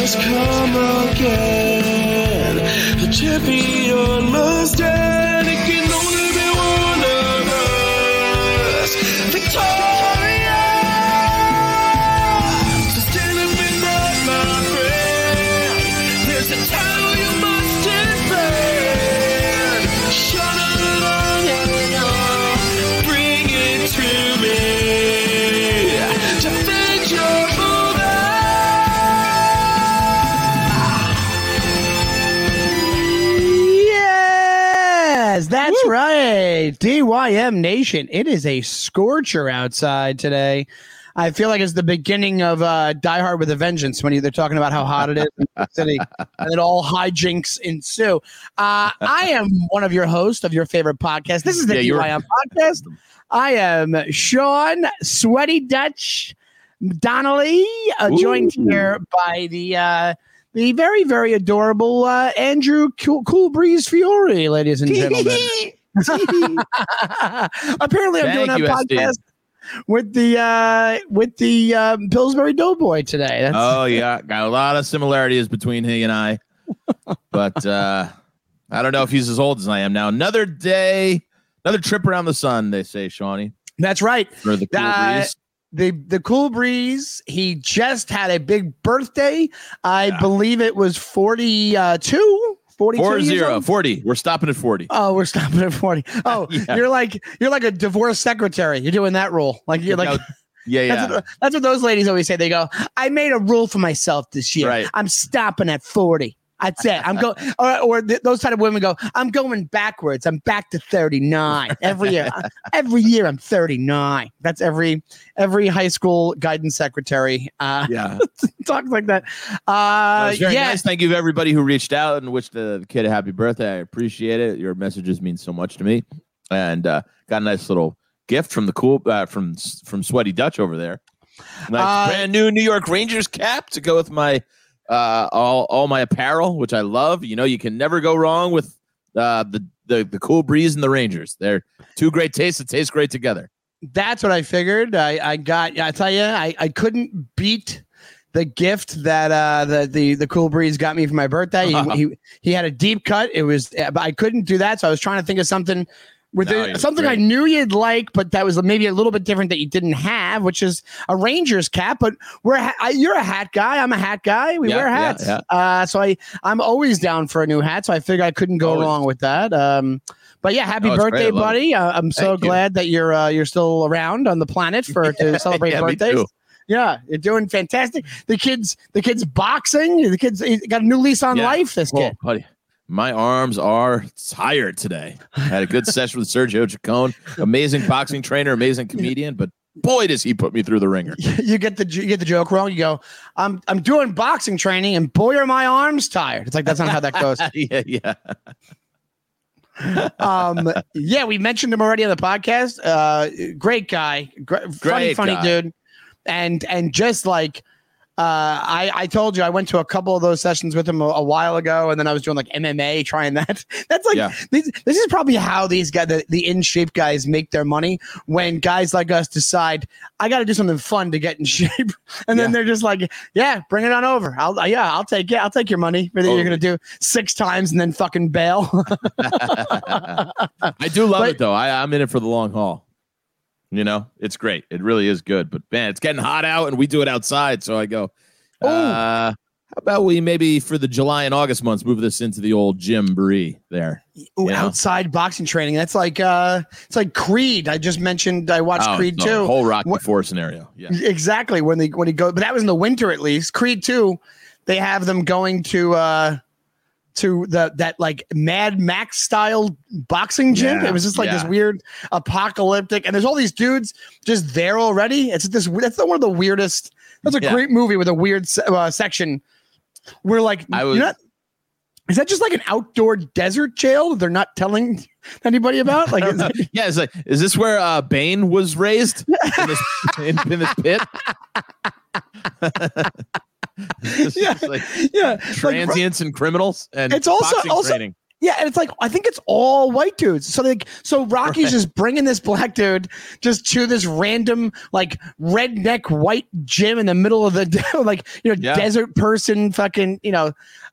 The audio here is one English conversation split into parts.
has come again. The champion must stand. Right. DYM Nation. It is a scorcher outside today. I feel like it's the beginning of uh, Die Hard with a Vengeance when they're talking about how hot it is in the city, and then all hijinks ensue. Uh, I am one of your hosts of your favorite podcast. This is the Yeah, DYM podcast. I am Sean Sweaty Dutch Donnelly, uh, joined Ooh. here by the uh, the very very adorable uh, Andrew cool, cool Breeze Fiore, ladies and gentlemen. Apparently, I'm Thank doing a podcast with the uh, with the um, Pillsbury Doughboy today. That's, Oh yeah, got a lot of similarities between he and I, but uh, I don't know if he's as old as I am now. Another day, another trip around the sun. They say, Shawnee, that's right. for the cool Uh, breeze. The the Cool Breeze. He just had a big birthday. I Yeah. believe it was 42, 42 Four zero, old? 40. We're stopping at 40. Oh, we're stopping at 40. Oh, Yeah. you're like you're like a divorce secretary. You're doing that rule. Like you're like No, yeah, yeah. That's, what, that's what those ladies always say. They go, I made a rule for myself this year. Right. I'm stopping at 40. That's it. I'm going, or, or th- those type of women go, I'm going backwards. I'm back to 39 every year. every year I'm 39. That's every every high school guidance secretary uh, yeah. talks like that. That Uh, was very yeah, nice. Thank you to everybody who reached out and wished the kid a happy birthday. I appreciate it. Your messages mean so much to me. And uh, got a nice little gift from the cool uh, from from Sweaty Dutch over there. Nice Uh, brand new New York Rangers cap to go with my uh, all all my apparel, which I love. You know, you can never go wrong with uh, the the the cool breeze and the Rangers. They're two great tastes that taste great together. that's what I figured. I, I got. I tell you, I, I couldn't beat the gift that uh, the the the cool breeze got me for my birthday. He, he he had a deep cut. It was, but I couldn't do that, so I was trying to think of something with No, something I knew you'd like, but that was maybe a little bit different that you didn't have, which is a Rangers cap. But we're ha- I, you're a hat guy. I'm a hat guy. We Yeah, wear hats. yeah. Uh, so I I'm always down for a new hat. So I figured I couldn't go Always. wrong with that. Um, but yeah, happy No, birthday, I love it. buddy! Uh, I'm so Thank you. glad that you're uh, you're still around on the planet for to celebrate Yeah, birthdays. Yeah, you're doing fantastic. The kids, the kids boxing. The kids got a new lease on Yeah. life. This Oh, kid. buddy, my arms are tired today. I had a good session with Sergio Chacon, amazing boxing trainer, amazing comedian, but boy, does he put me through the ringer. You get the you get the joke wrong. You go, I'm I'm doing boxing training, and boy, are my arms tired. It's like that's not how that goes. yeah, yeah. um, yeah, we mentioned him already on the podcast. Uh, great guy, gr- funny, Great funny guy. dude, and and just like. Uh, I, I told you I went to a couple of those sessions with him a, a while ago, and then I was doing like MMA, trying that. That's like Yeah. this, this is probably how these guys, the, the in shape guys, make their money. When guys like us decide I got to do something fun to get in shape, and then they're just like, "Yeah, bring it on over. I'll yeah, I'll take yeah, I'll take your money. But then you're gonna do six times and then fucking bail." I do love But- it though. I, I'm in it for the long haul. You know, it's great. It really is good. But man, it's getting hot out, and we do it outside. So I go, Oh. uh, how about we maybe for the July and August months move this into the old gym Brie there? Ooh, You know? outside boxing training. That's like uh it's like Creed. I just mentioned I watched Oh, Creed the 2. whole Rocky What- Four scenario. Yeah. Exactly. When they when he go but that was in the winter at least. Creed 2, they have them going to uh to the that like Mad Max style boxing gym. Yeah, it was just like this weird apocalyptic, and there's all these dudes just there already. It's this. That's one of the weirdest. That's a Yeah. great movie with a weird uh, section where like I was- not- is that just like an outdoor desert jail they're not telling anybody about? Like, it- yeah, it's like, is this where uh, Bane was raised in this, in, in this pit? Yeah. like yeah, like, transients and criminals and It's also- also- training. Yeah, and it's like I think it's all white dudes. So like, so Rocky's Right. just bringing this black dude just to this random like redneck white gym in the middle of the like you know Yeah. desert person fucking you know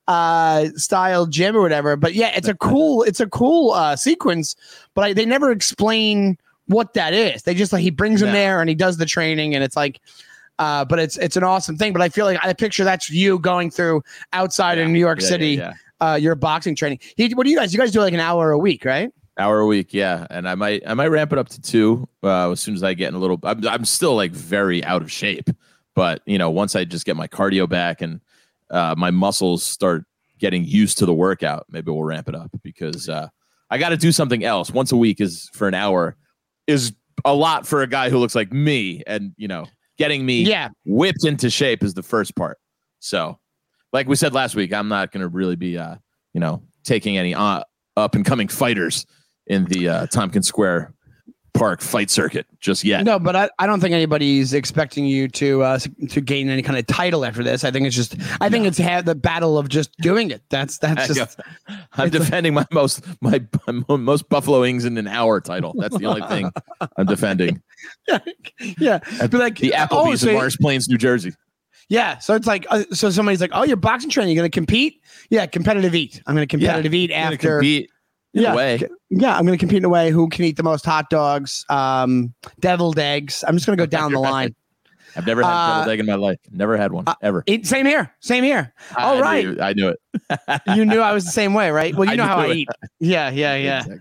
uh style gym or whatever. But yeah, it's a cool it's a cool uh sequence, but I, they never explain what that is. They just like he brings him there and he does the training and it's like. Uh, but it's it's an awesome thing. But I feel like I picture that's you going through outside in New York Yeah, City yeah, yeah. uh, your boxing training. He, what do you guys? You guys do like an hour a week, right? hour a week yeah and i might i might ramp it up to two uh, as soon as i get in a little I'm, I'm still like very out of shape but you know once i just get my cardio back and uh, my muscles start getting used to the workout maybe we'll ramp it up because uh, i got to do something else once a week is for an hour is a lot for a guy who looks like me and you know getting me Yeah, whipped into shape is the first part. So, like we said last week, I'm not going to really be, uh, you know, taking any uh, up and coming fighters in the uh, Tompkins Square Park fight circuit just yet. no, but I, I don't think anybody's expecting you to uh, to gain any kind of title after this. I think it's just I think it's had the battle of just doing it. That's that's just I'm defending my most my, my most Buffalo Wings in an hour title. That's the only thing I'm defending. yeah. Be like The oh, Applebee's so- in Morris Plains, New Jersey. Yeah, so it's like uh, so somebody's like, oh, you're boxing training. You're gonna compete? Yeah, competitive eat. I'm gonna competitive eat after. compete in yeah, a way. yeah, I'm gonna compete in a way who can eat the most hot dogs, um, deviled eggs. I'm just gonna go down the line. I've never had Uh, deviled egg in my life. Never had one ever. It, same here. Same here. All I right. knew, I knew it. You knew I was the same way, right? Well, you I know how I eat. Yeah, yeah, yeah. Exactly.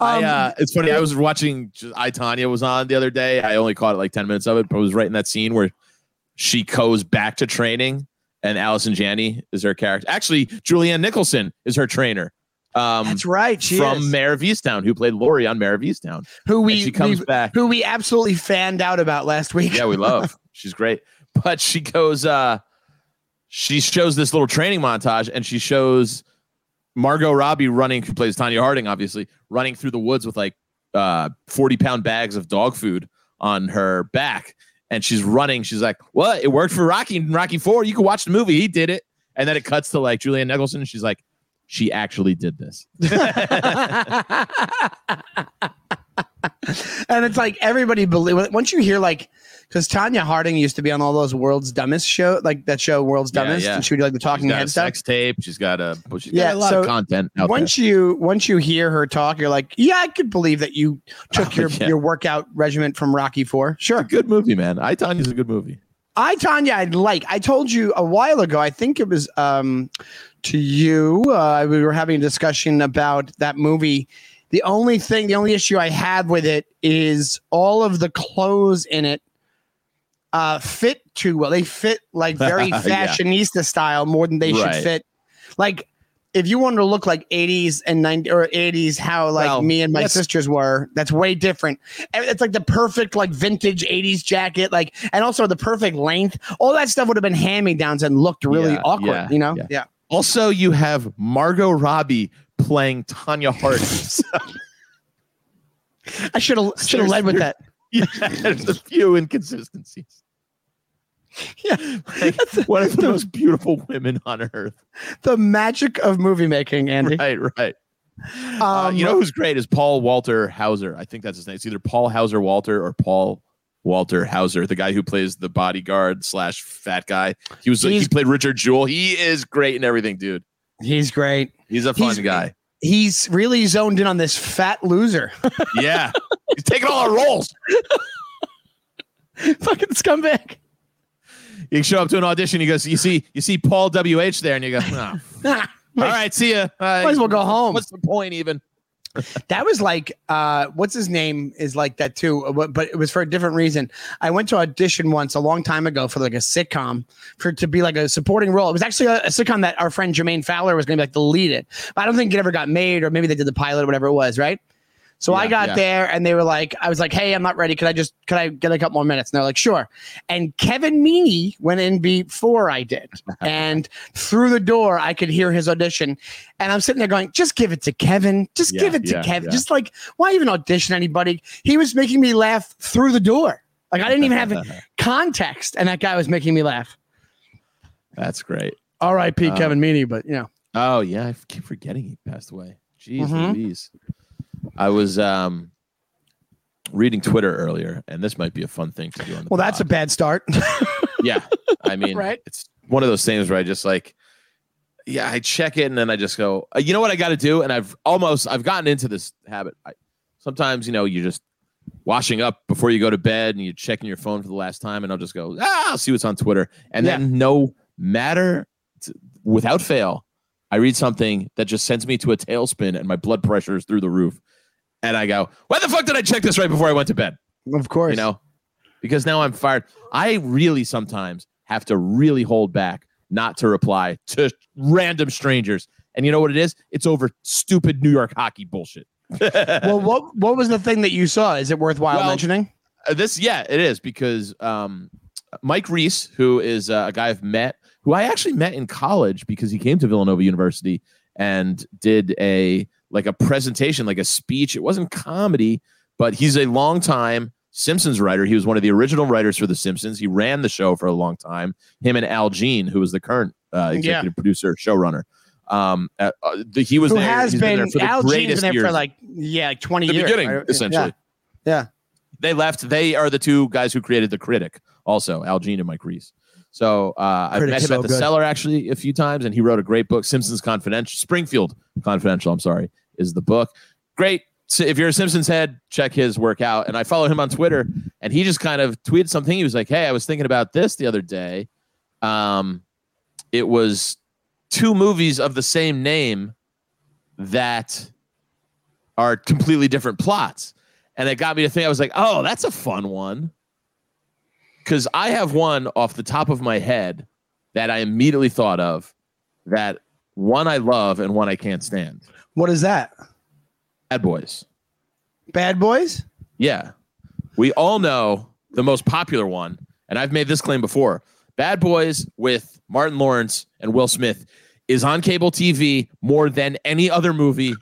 I, Um, uh, it's funny. I was watching. I Tonya was on the other day. I only caught it like ten minutes of it, but it was right in that scene where she goes back to training, and Allison Janney is her character. Actually, Julianne Nicholson is her trainer. Um, That's right. She from is. Mare of Easttown, who played Lori on Mare of Easttown. who And we, she comes we- back. who we absolutely fanned out about last week. Yeah, we love. She's great. But she goes, uh, she shows this little training montage and she shows Margot Robbie running, who plays Tonya Harding, obviously, running through the woods with like uh 40 pound bags of dog food on her back. And she's running. She's like, What? It worked for Rocky in Rocky Four. You can watch the movie. He did it. And then it cuts to like Julianne Nicholson. And she's like, She actually did this. and it's like everybody believe once you hear like because Tonya Harding used to be on all those World's Dumbest show, like that show World's Yeah, Dumbest, yeah. and she would do like the She's talking got a head stuff. sex tape. She's got a, well, she's Yeah, got a lot so of content out once you once you hear her talk, you're like, yeah, I could believe that you took Oh, your yeah. your workout regimen from Rocky Four. there. Sure, A good movie, man. I Tonya's a good movie. I Tonya, I'd like. I told you a while ago. I think it was um to you. Uh, we were having a discussion about that movie. The only thing, the only issue I had with it is all of the clothes in it uh fit too well. They fit like very Yeah. fashionista style more than they Right. should fit. Like if you wanted to look like 80s and 90s or 80s, how like Well, me and my sisters were, that's way different. It's like the perfect like vintage 80s jacket, like and also the perfect length. All that stuff would have been hand me downs and looked really Yeah, awkward, yeah, you know? yeah. yeah. Also, you have Margot Robbie playing Tonya Harding. So, I should have should have led with that. yeah, there's a few inconsistencies. Yeah. Like, one of the most beautiful women on earth. The magic of movie making, Andy. Right, right. Uh, Um, you know who's great is Paul Walter Hauser. I think that's his name. It's either Paul Hauser Walter or Paul Walter Hauser, the guy who plays the bodyguard slash fat guy. He was he He's- played Richard Jewell. He is great in everything, dude. He's great. He's a fun He's- guy. He's really zoned in on this fat loser. Yeah, he's taking all our roles. Fucking scumbag. You show up to an audition. He goes, "You see, you see Paul W H there," and you go, "Oh, "All right, see ya." Uh, Might as well go home. What's the point, even? That was like, uh, what's his name is like that too, uh, but it was for a different reason. I went to audition once a long time ago for like a sitcom for to be like a supporting role. It was actually a, a sitcom that our friend Jermaine Fowler was going to be like the lead in. But I don't think it ever got made, or maybe they did the pilot or whatever it was, right? So I got yeah. there and they were like, I was like, hey, I'm not ready. Could I just, could I get a couple more minutes? And they're like, sure. And Kevin Meaney went in before I did. and through the door, I could hear his audition. And I'm sitting there going, just give it to Kevin. Just Yeah, give it to yeah, Kevin. yeah. Just like, why even audition anybody? He was making me laugh through the door. Like I didn't even have context. And that guy was making me laugh. That's great. R.I.P. Uh, Kevin Meaney, but you know. Oh yeah, I keep forgetting he passed away. Jeez Mhm. Louise. I was um reading Twitter earlier, and this might be a fun thing to do on the Well, that's a bad start. yeah. I mean, Right. it's one of those things where I just like, yeah, I check it and then I just go, uh, you know what I got to do, and I've almost I've gotten into this habit. I, sometimes you know you're just washing up before you go to bed and you're checking your phone for the last time, and I'll just go, ah, I'll see what's on Twitter, and Yeah. then no matter t- without fail, I read something that just sends me to a tailspin and my blood pressure is through the roof, and I go, why the fuck did I check this right before I went to bed? of course. you know because now i'm fired i really sometimes have to really hold back not to reply to random strangers and you know what it is it's over stupid new york hockey bullshit well, what what was the thing that you saw? Is it worthwhile Well, mentioning? Uh, this yeah it is because um mike reiss who is uh, a guy i've met who i actually met in college because he came to villanova university and did a like a presentation like a speech it wasn't comedy but he's a long time simpsons writer he was one of the original writers for the simpsons he ran the show for a long time him and al jean who was the current uh, executive producer showrunner um uh, the, he was Who there, has he's been, there for the Al Jean's greatest been there for like yeah, like twenty the years. beginning, essentially. Yeah. They left. They are the two guys who created the Critic, also Al Jean and Mike Reiss. So uh, I've met him at the good. cellar actually a few times, and he wrote a great book, Simpsons Confidential, Springfield Confidential. I'm sorry, is the book. Great. So if you're a Simpsons head, check his work out. And I follow him on Twitter, and he just kind of tweeted something. He was like, "Hey, I was thinking about this the other day. Um, it was two movies of the same name that are completely different plots. And it got me to think, I was like, oh, that's a fun one. Because I have one off the top of my head that I immediately thought of that one I love and one I can't stand. What is that? Bad Boys. Bad Boys? Yeah. We all know the most popular one, and I've made this claim before. Bad Boys with Martin Lawrence and Will Smith is on cable TV more than any other movie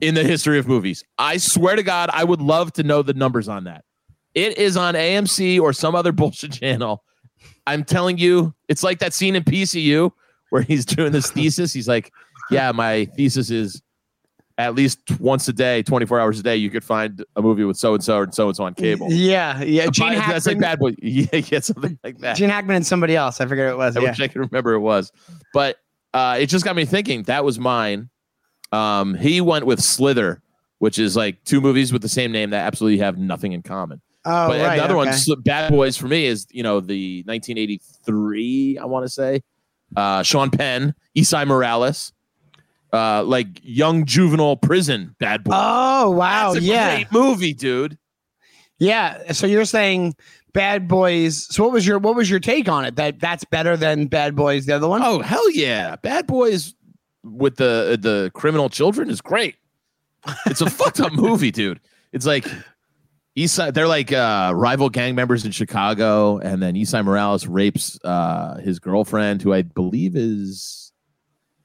in the history of movies. I swear to God, I would love to know the numbers on that. It is on AMC or some other bullshit channel. I'm telling you, it's like that scene in PCU where he's doing this thesis. He's like, Yeah, my thesis is at least once a day, 24 hours a day, you could find a movie with so and so and so and so on cable. Yeah, yeah. Gene But That's like bad boy. Yeah, yeah, something like that. Gene Hackman and somebody else. I forget who it was. I Yeah. wish I could remember it was. But uh, it just got me thinking. That was mine. Um, he went with Slither, which is like two movies with the same name that absolutely have nothing in common. Oh, but right. another one, okay. Sl- Bad Boys for me is you know the 1983. I want to say uh, Sean Penn, Esai Morales, uh, like young juvenile prison Bad Boy. Oh, wow. That's a Yeah. great movie, dude. Yeah. So you're saying Bad Boys. So what was your what was your take on it? That that's better than Bad Boys, the other one? Oh hell yeah! Bad Boys with the the criminal children is great. It's a fucked up movie, dude. It's like Eastside. They're like uh, rival gang members in Chicago, and then Esai Morales rapes uh, his girlfriend, who I believe is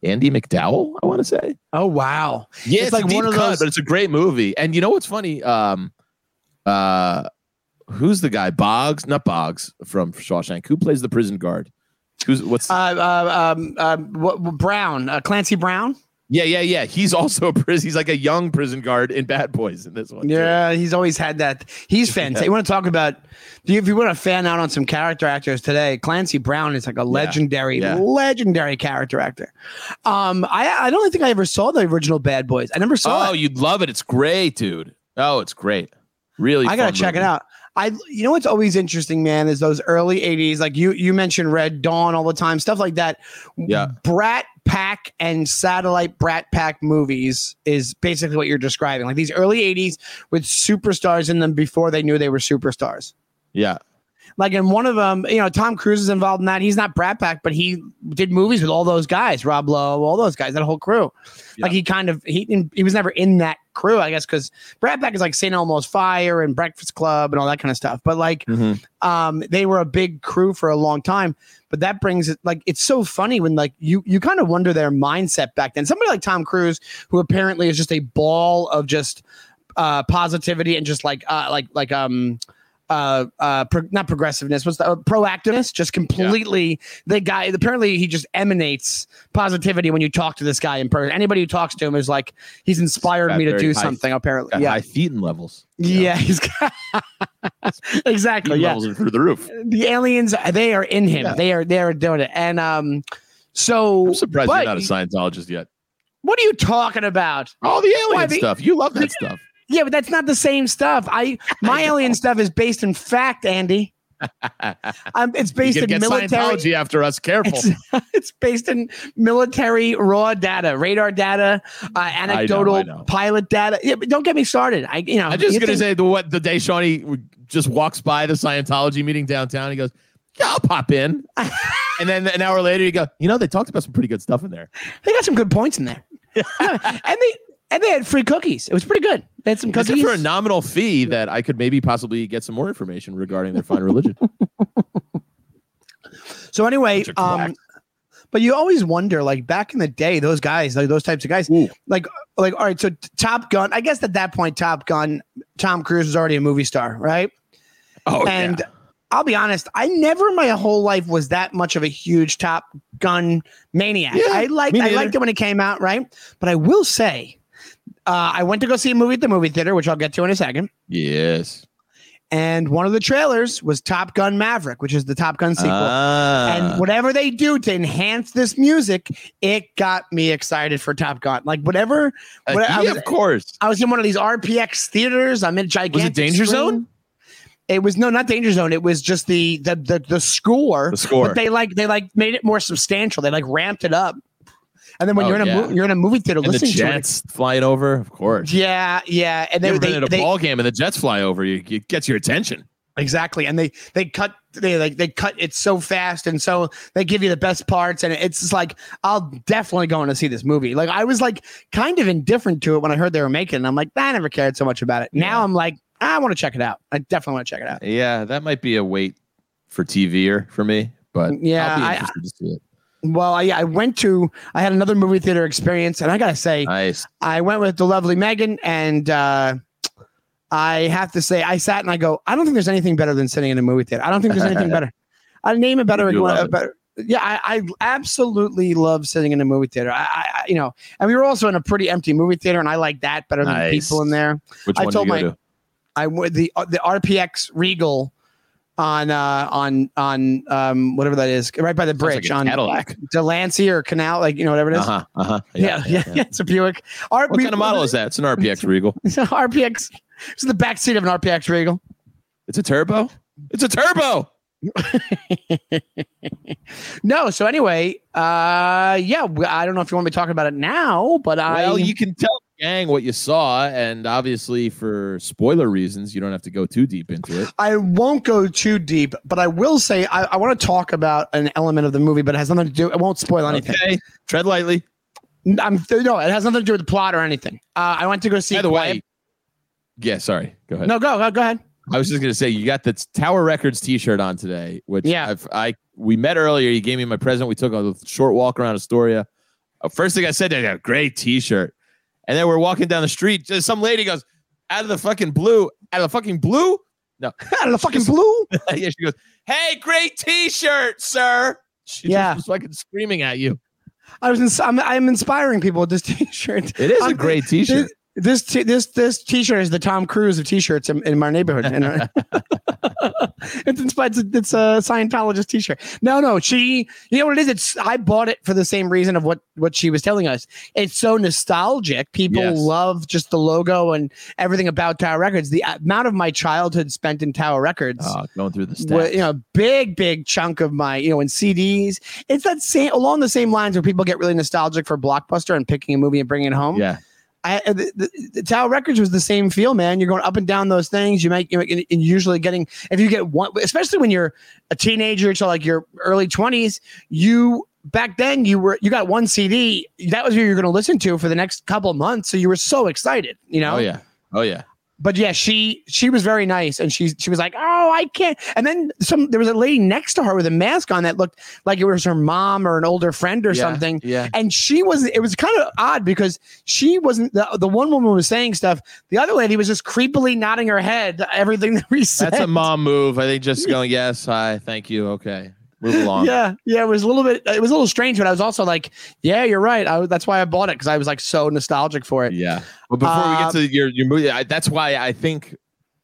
Andie MacDowell. I want to say. Oh, wow. Yeah, It's it's, like one of cut, those- but it's a great movie. And you know what's funny? Um, uh, who's the guy? Boggs, not Boggs from Shawshank. Who plays the prison guard? Who's what's? Uh, uh, um, um, Brown, uh, Clancy Brown. Yeah, yeah, yeah. He's also a prison. He's like a young prison guard in Bad Boys in this one. too. Yeah, he's always had that. He's fantastic. You want to talk about? If you want to fan out on some character actors today, Clancy Brown is like a legendary, yeah. legendary character actor. Um, I I don't think I ever saw the original Bad Boys. I never saw it. Oh, it. you'd love it. It's great, dude. Oh, it's great. Really, I gotta check it out. I you know what's always interesting, man, is those early '80s. Like you you mentioned Red Dawn all the time, stuff like that. Yeah. Brat Pack and satellite Brat Pack movies is basically what you're describing. Like these early '80s with superstars in them before they knew they were superstars. Yeah, Like in one of them, you know, Tom Cruise is involved in that. He's not Brat Pack, but he did movies with all those guys, Rob Lowe, all those guys, that whole crew. Like he kind of he he was never in that crew, I guess, because Brat Pack is like St. Elmo's Fire and Breakfast Club and all that kind of stuff. But like, Mhm. um, they were a big crew for a long time. But that brings it like it's so funny when like you you kind of wonder their mindset back then. Somebody like Tom Cruise, who apparently is just a ball of just uh positivity and just like uh like like um uh uh pro- not progressiveness what's the uh, proactiveness just completely the guy apparently he just emanates positivity when you talk to this guy in person anybody who talks to him is like he's inspired me to do high- something apparently yeah high feeding levels. yeah he's got exactly yeah levels through the roof. the aliens they are in him Yeah. they are they are doing it and um so I'm surprised but- you're not a Scientologist yet. what are you talking about All the alien Why, the- stuff. You love that stuff. Yeah but that's not the same stuff i my alien stuff is based in fact andy um, it's based in military Scientology after us. Careful. It's, it's based in military raw data, radar data, uh, anecdotal know. pilot data. Yeah, but don't get me started. I, you know, I'm just gonna think- say the what the day Shawnee just walks by the Scientology meeting downtown. He goes, "Yeah, I'll pop in," and then an hour later, you go, "You know, they talked about some pretty good stuff in there." they got some good points in there, and they and they had free cookies. It was pretty good. They had some Except cookies. for a nominal fee that I could maybe possibly get some more information regarding their fine religion. so anyway, Bunch of quacks. um, but you always wonder, like back in the day, those guys, like those types of guys, Ooh. like like all right. So Top Gun, I guess at that point, Top Gun, Tom Cruise was already a movie star, right? Oh, and yeah. I'll be honest, I never in my whole life was that much of a huge Top Gun maniac. Yeah, I liked I liked it when it came out, right? But I will say, uh, I went to go see a movie at the movie theater, which I'll get to in a second. yes. And one of the trailers was Top Gun Maverick, which is the Top Gun sequel. Ah. and whatever they do to enhance this music, it got me excited for Top Gun. Like whatever, Uh, what- yeah, was- of course. I was in one of these RPX theaters. I'm in gigantic. Was it Danger screen. Zone? It was no, not Danger Zone. It was just the the the, the score. The score. But they like they like made it more substantial. They like ramped it up. And then when Oh, you're in a yeah. mo- you're in a movie theater and the listening to it. Jets flying over, of course. Yeah, yeah. And You they, they, at a they ball game and the Jets fly over, you, it gets your attention. exactly. And they they cut they like they cut it so fast and so they give you the best parts and it's just like I'll definitely go in to see this movie. Like I was like kind of indifferent to it when I heard they were making it. And I'm like, I never cared so much about it. Now Yeah. I'm like, I want to check it out. I definitely want to check it out. Yeah, that might be a wait for TV or for me, but Yeah, I'll be I- interested to see it. Well, I, I went to I had another movie theater experience, and I gotta say, Nice. I went with the lovely Megan, and uh, I have to say, I sat and I go, I don't think there's anything better than sitting in a movie theater. I don't think there's anything better. I name it better. You it. better. Yeah, I, I absolutely love sitting in a movie theater. I, I, you know, and we were also in a pretty empty movie theater, and I like that better than people in there. Which I one told you my- to? I went the uh, the RPX Regal on uh on on um whatever that is right by the Sounds like bridge on Cadillac. Delancey or Canal, like you know whatever it is. Uh huh. Uh huh. Yeah, yeah, yeah, It's a Buick. What kind of model is that? It's an RPX Regal. it's an RPX. It's the back seat of an RPX Regal. It's a turbo. It's a turbo. No, so anyway, uh, yeah, I don't know if you want me to talk about it now, but I Well, you can tell gang what you saw, and obviously for spoiler reasons, you don't have to go too deep into it. I won't go too deep, but I will say I, I want to talk about an element of the movie, but it has nothing to do. It won't spoil anything. Okay, tread lightly. I'm no, it has nothing to do with the plot or anything. Uh, I went to go see. By the way, Quiet- yeah, sorry. Go ahead. no, go, go, go ahead. I was just gonna say you got the Tower Records T-shirt on today, which Yeah. I've, I we met earlier. You gave me my present. We took a short walk around Astoria. Uh, first thing I said, to "Yeah, great T-shirt," and then we're walking down the street. Just some lady goes out of the fucking blue, out of the fucking blue. No, out of the fucking blue. yeah, she goes, "Hey, great T-shirt, sir." She Yeah. just was fucking screaming at you. I was. Ins- I'm, I'm inspiring people with this T-shirt. It is a I'm- great T-shirt. This t- this this T-shirt is the Tom Cruise of T-shirts in, in my neighborhood. Uh, it's inspired. It's a, it's a Scientologist T-shirt. No, no. She, you know what it is? It's I bought it for the same reason of what what she was telling us. It's so nostalgic. People Yes. love just the logo and everything about Tower Records. The amount of my childhood spent in Tower Records. Oh, going through the stats. you know, big, big chunk of my, you know, in CDs. It's that same along the same lines where people get really nostalgic for Blockbuster and picking a movie and bringing it home. yeah, I, uh, the, the, the Tower Records was the same feel, man. You're going up and down those things. You make, you make and usually getting if you get one, especially when you're a teenager to like your early 20s, you back then you were you got one CD. That was what you're going to listen to for the next couple months. So you were so excited, you know. oh yeah, oh yeah. But yeah, she she was very nice, and she she was like, "Oh, I can't." And then some there was a lady next to her with a mask on that looked like it was her mom or an older friend or Yeah, something. Yeah. And she was it was kind of odd because she wasn't the, the one woman was saying stuff. The other lady was just creepily nodding her head everything that we said. That's a mom move. I think just going, yes, hi, thank you. Okay. Move along. Yeah, yeah, it was a little bit. It was a little strange, but I was also like, "Yeah, you're right." I, that's why I bought it because I was like so nostalgic for it. Yeah. But before we get to your, your movie, I, that's why I think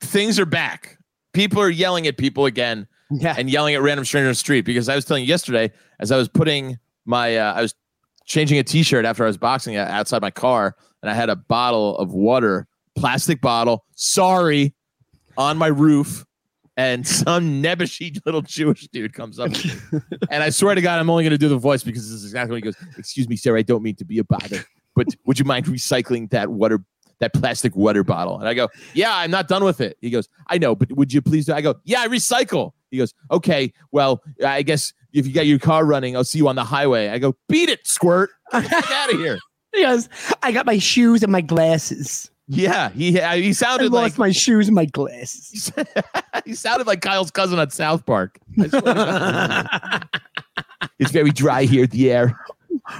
things are back. People are yelling at people again Yeah, and yelling at random strangers on the street because I was telling you yesterday as I was putting my, uh, I was changing a t shirt after I was boxing outside my car and I had a bottle of water, plastic bottle, sorry, on my roof. And some nebbishy little Jewish dude comes up and I swear to God, I'm only going to do the voice because this is exactly what he goes. Excuse me, sir, I don't mean to be a bother, but would you mind recycling that water, that plastic water bottle? And I go, Yeah, I'm not done with it. He goes, I know, but would you please? Do? I go, Yeah, I recycle. He goes, Okay, well, I guess if you got your car running, I'll see you on the highway. I go, Beat it, squirt. Get out of here. he goes, "I got my shoes and my glasses. Yeah, he I- he I sounded lost like my shoes and my glasses." he sounded like Kyle's cousin on South Park. I swear to God. it's very dry here. The air.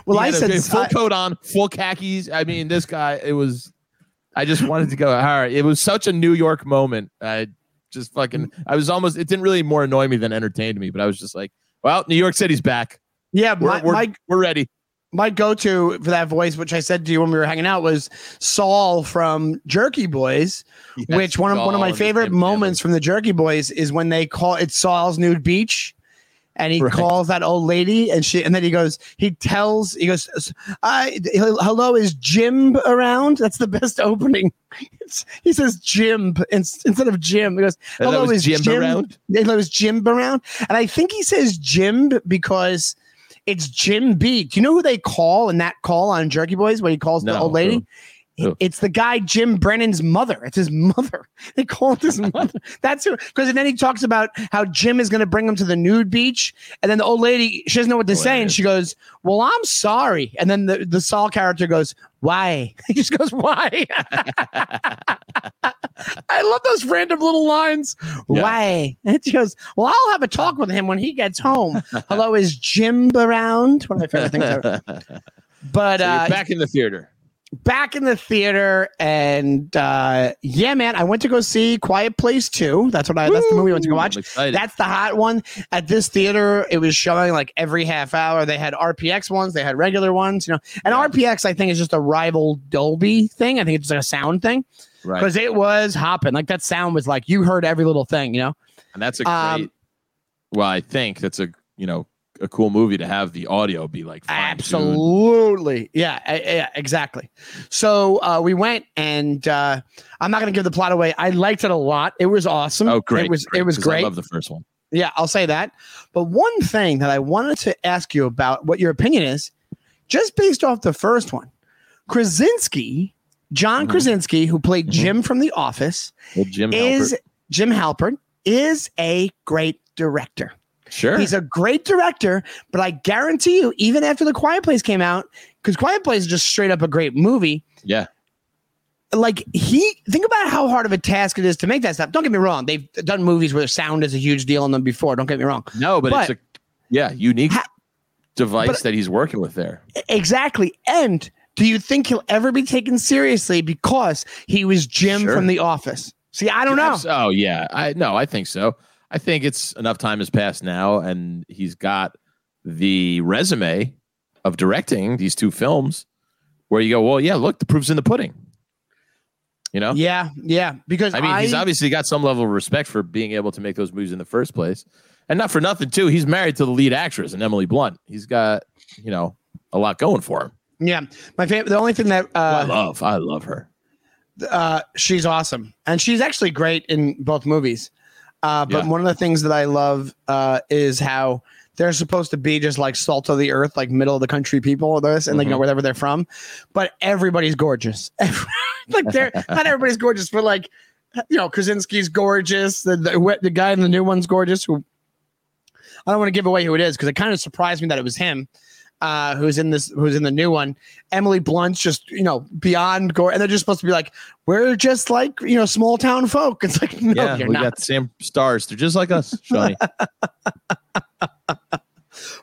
well, I said, full I- coat on, full khakis. I mean, this guy. It was. I just wanted to go. All right, it was such a New York moment. I just fucking. I was almost. It didn't really more annoy me than entertained me, but I was just like, well, New York City's back. "Yeah, We're my, we're, my we're ready. My go-to for that voice, which I said to you when we were hanging out, was Saul from Jerky Boys. Yes, which one of one of my favorite moments from the Jerky Boys is when they call it Saul's nude beach. And he Right. calls that old lady, and she, and then he goes. He tells, he goes, "I hello, is Jim around?" That's the best opening. It's, he says Jim instead of Jim. He goes, "Hello, is Jim Jim around? Hello, is Jim around?" And I think he says Jim because it's Jim B. Do you know who they call in that call on Jerky Boys when he calls the old lady? who? Who? It's the guy Jim Brennan's mother. It's his mother. They call it his mother. That's who. Because then he talks about how Jim is going to bring him to the nude beach, and then the old lady she doesn't know what to say, and she goes, "Well, I'm sorry." And then the the Saul character goes, "Why?" He just goes, "Why?" I love those random little lines. Yeah. Why? And she goes, "Well, I'll have a talk with him when he gets home." Hello, is Jim around? One of my favorite things. Ever. But So uh, back in the theater. Back in the theater and uh yeah man i went to go see quiet place 2 that's what i that's the movie i went to go watch. That's the hot one. At this theater it was showing like every half hour. They had rpx ones they had regular ones you know and Yeah. rpx i think is just a rival dolby thing. I think it's just like a sound thing. Right. because it was hopping. Like that sound was like you heard every little thing you know? And that's a great. Um, well, I think that's a you know a cool movie to have the audio be like. Absolutely. Yeah, eh, yeah, exactly. So uh, we went and uh, I'm not going to give the plot away. I liked it a lot. It was awesome. Oh, great! It was great, it was great. I love the first one. yeah, I'll say that. But one thing that I wanted to ask you about what your opinion is, just based off the first one, Krasinski, John Mhm. Krasinski, who played Mhm. Jim from The Office, Well, Jim is Halpert. Jim Halpert is a great director. Sure. He's a great director, but I guarantee you, even after The Quiet Place came out, because Quiet Place is just straight up a great movie. yeah, Like he, think about how hard of a task it is to make that stuff. Don't get me wrong; they've done movies where sound is a huge deal in them before. Don't get me wrong. no, but, but- it's a yeah unique Ha- device but- that he's working with there. Exactly. And do you think he'll ever be taken seriously because he was Jim Sure. from The Office? See, I don't know. Oh yeah, I no, I think so. I think it's enough time has passed now, and he's got the resume of directing these two films, where you go, well, yeah, look, the proof's in the pudding. You know, Yeah, yeah. Because I mean, he's obviously got some level of respect for being able to make those movies in the first place, and not for nothing too. He's married to the lead actress, and Emily Blunt. He's got you know a lot going for him. yeah. My favorite. The only thing that Who I uh, love, I love her. uh, she's awesome, and she's actually great in both movies. Uh, but Yeah. one of the things that I love uh, is how they're supposed to be just like salt of the earth, like middle of the country people. Or this and like you know wherever they're from, but everybody's gorgeous. like they're not everybody's gorgeous, but like you know Krasinski's gorgeous. The, the the guy in the new one's gorgeous. Who I don't want to give away who it is because it kind of surprised me that it was him. Uh, who's in this, who's in the new one. Emily Blunt's just, you know, beyond gore, and they're just supposed to be like, we're just like, you know, small town folk. It's like, no, yeah, we not. got the same stars. They're just like us, Shawnee.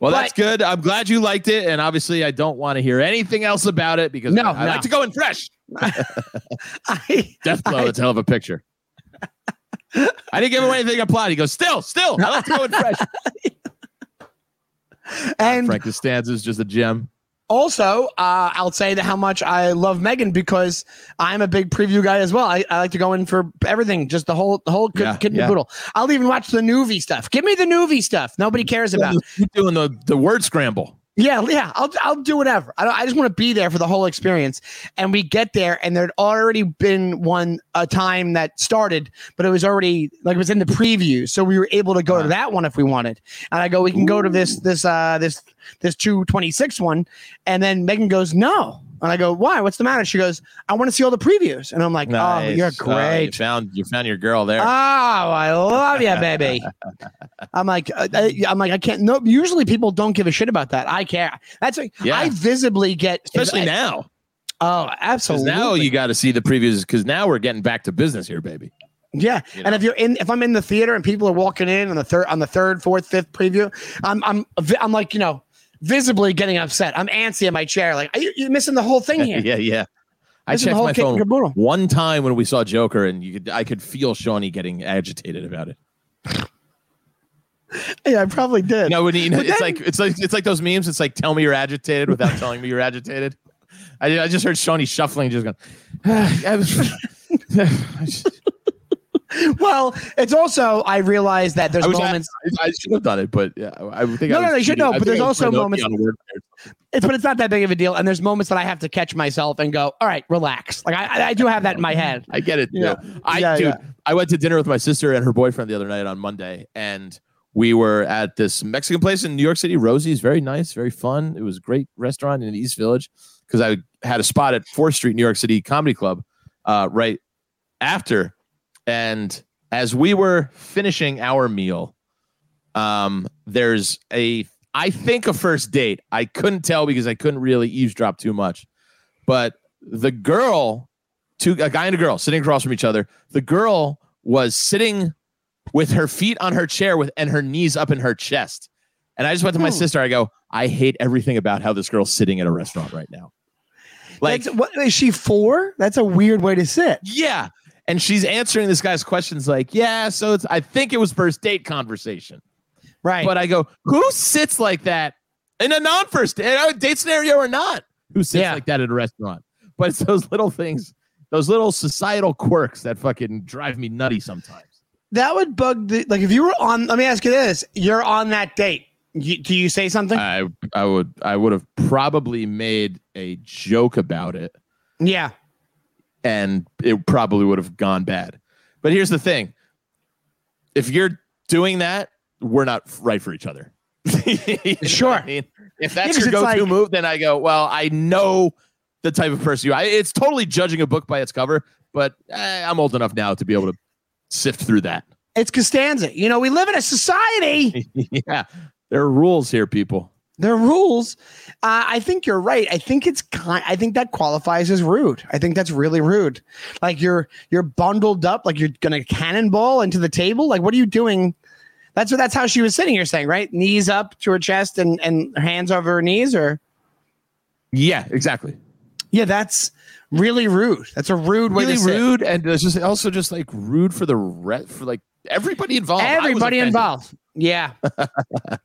well, that's good. I'm glad you liked it, and obviously, I don't want to hear anything else about it because No, I, I no. like to go in fresh. I, Death blow. I- That's a hell of a picture. I didn't give him anything applaud. He goes, still, still. I like to go in fresh. And Frank Costanza is just a gem. also, uh, I'll say that how much I love Megan because I'm a big preview guy as well. I, I like to go in for everything, just the whole the whole Yeah, kid yeah. caboodle. I'll even watch the Noovie stuff. Give me the Noovie stuff. Nobody cares about. You're doing the, the word scramble. Yeah, yeah. I'll I'll do whatever. I don't, I just want to be there for the whole experience. And we get there, and there'd already been one a time that started, but it was already like it was in the preview, so we were able to go to that one if we wanted. And I go, we can go to this this uh this this two twenty six one, and then Megan goes, no. And I go, why? What's the matter? She goes, I want to see all the previews. And I'm like, oh, you're Nice. Oh, you great. found you found your girl there. Oh, I love you, baby. I'm like, uh, I, I'm like, I can't. No, usually people don't give a shit about that. I care. That's like, Yeah. I visibly get, Especially I- now. Oh, absolutely. now you got to see the previews because now we're getting back to business here, baby. yeah. you And know. if you're in, if I'm in the theater and people are walking in on the third, on the third, fourth, fifth preview, I'm, I'm, I'm like, you know, visibly getting upset. I'm antsy in my chair. Like, are you, you're missing the whole thing here. yeah, yeah. I checked my phone one time when we saw Joker, and you could I could feel Shawnee getting agitated about it. Yeah, I probably did. No, when you know, it's then- like it's like it's like those memes. It's like tell me you're agitated without telling me you're agitated. I, I just heard Shawnee shuffling, just going. I was- Well, it's also I realize that there's I, moments. I, I should have done it, but yeah, I think. No, I no, no, should know, but there's also moments- on a word there. It's but it's not that big of a deal. And there's moments that I have to catch myself and go, all right, relax. Like I, I- do have that in my head. I get it. Yeah. Yeah. I Yeah, dude, yeah. I went to dinner with my sister and her boyfriend the other night on Monday, and we were at this Mexican place in New York City, Rosie's. Very nice, very fun. It was a great restaurant in the East Village because I had a spot at Fourth Street, New York City Comedy Club, uh, right after. And as we were finishing our meal, um, there's a I think a first date. I couldn't tell because I couldn't really eavesdrop too much, but the girl two a guy and a girl sitting across from each other. The girl was sitting with her feet on her chair with and her knees up in her chest. And I just went to my Hmm. sister. I go, I hate everything about how this girl's sitting at a restaurant right now. Like, That's, what is she for? That's a weird way to sit. yeah. And she's answering this guy's questions like, yeah, so it's I think it was first date conversation. Right. But I go, who sits like that in a non-first date, uh, date scenario or not? Who sits Yeah. like that at a restaurant? But it's those little things, those little societal quirks that fucking drive me nutty sometimes. that would bug the like if you were on let me ask you this. You're on that date. You, do you say something? I I would I would have probably made a joke about it, yeah. And it probably would have gone bad. But here's the thing: if you're doing that, we're not right for each other. You know Sure. I mean, if Yeah, your go-to like- move, then I go, well, I know the type of person you. are. It's totally judging a book by its cover, but eh, I'm old enough now to be able to sift through that. It's Costanza. You know, we live in a society. yeah, there are rules here, people. There are rules. Uh, I think you're right. I think it's kind. I think that qualifies as rude. I think that's really rude. Like you're you're bundled up, like you're gonna cannonball into the table. Like what are you doing? That's what. That's how she was sitting. You're saying right, knees up to her chest and and hands over her knees, or Yeah, exactly. yeah, that's really rude. That's a rude way really to sit. rude, and it's just also just like rude for the re- for like everybody involved. Everybody involved. Yeah,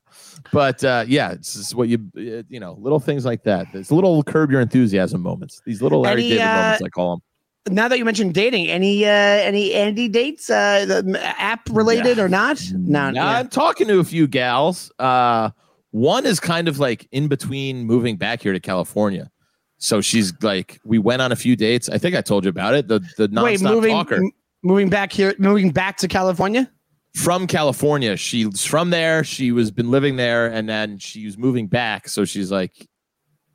But uh, yeah, it's just what you uh, you know, little things like that. It's little curb your enthusiasm moments. These little Larry Any, David uh, moments, I call them. now that you mentioned dating, any uh any Andy dates, uh, the app related or not? No, Now, yeah. I'm talking to a few gals. Uh, one is kind of like in between moving back here to California. So she's like, we went on a few dates. I think I told you about it. The the nonstop Wait, moving talker m- moving back here, moving back to California. From California. She's from there. She was been living there, and then she was moving back. So she's like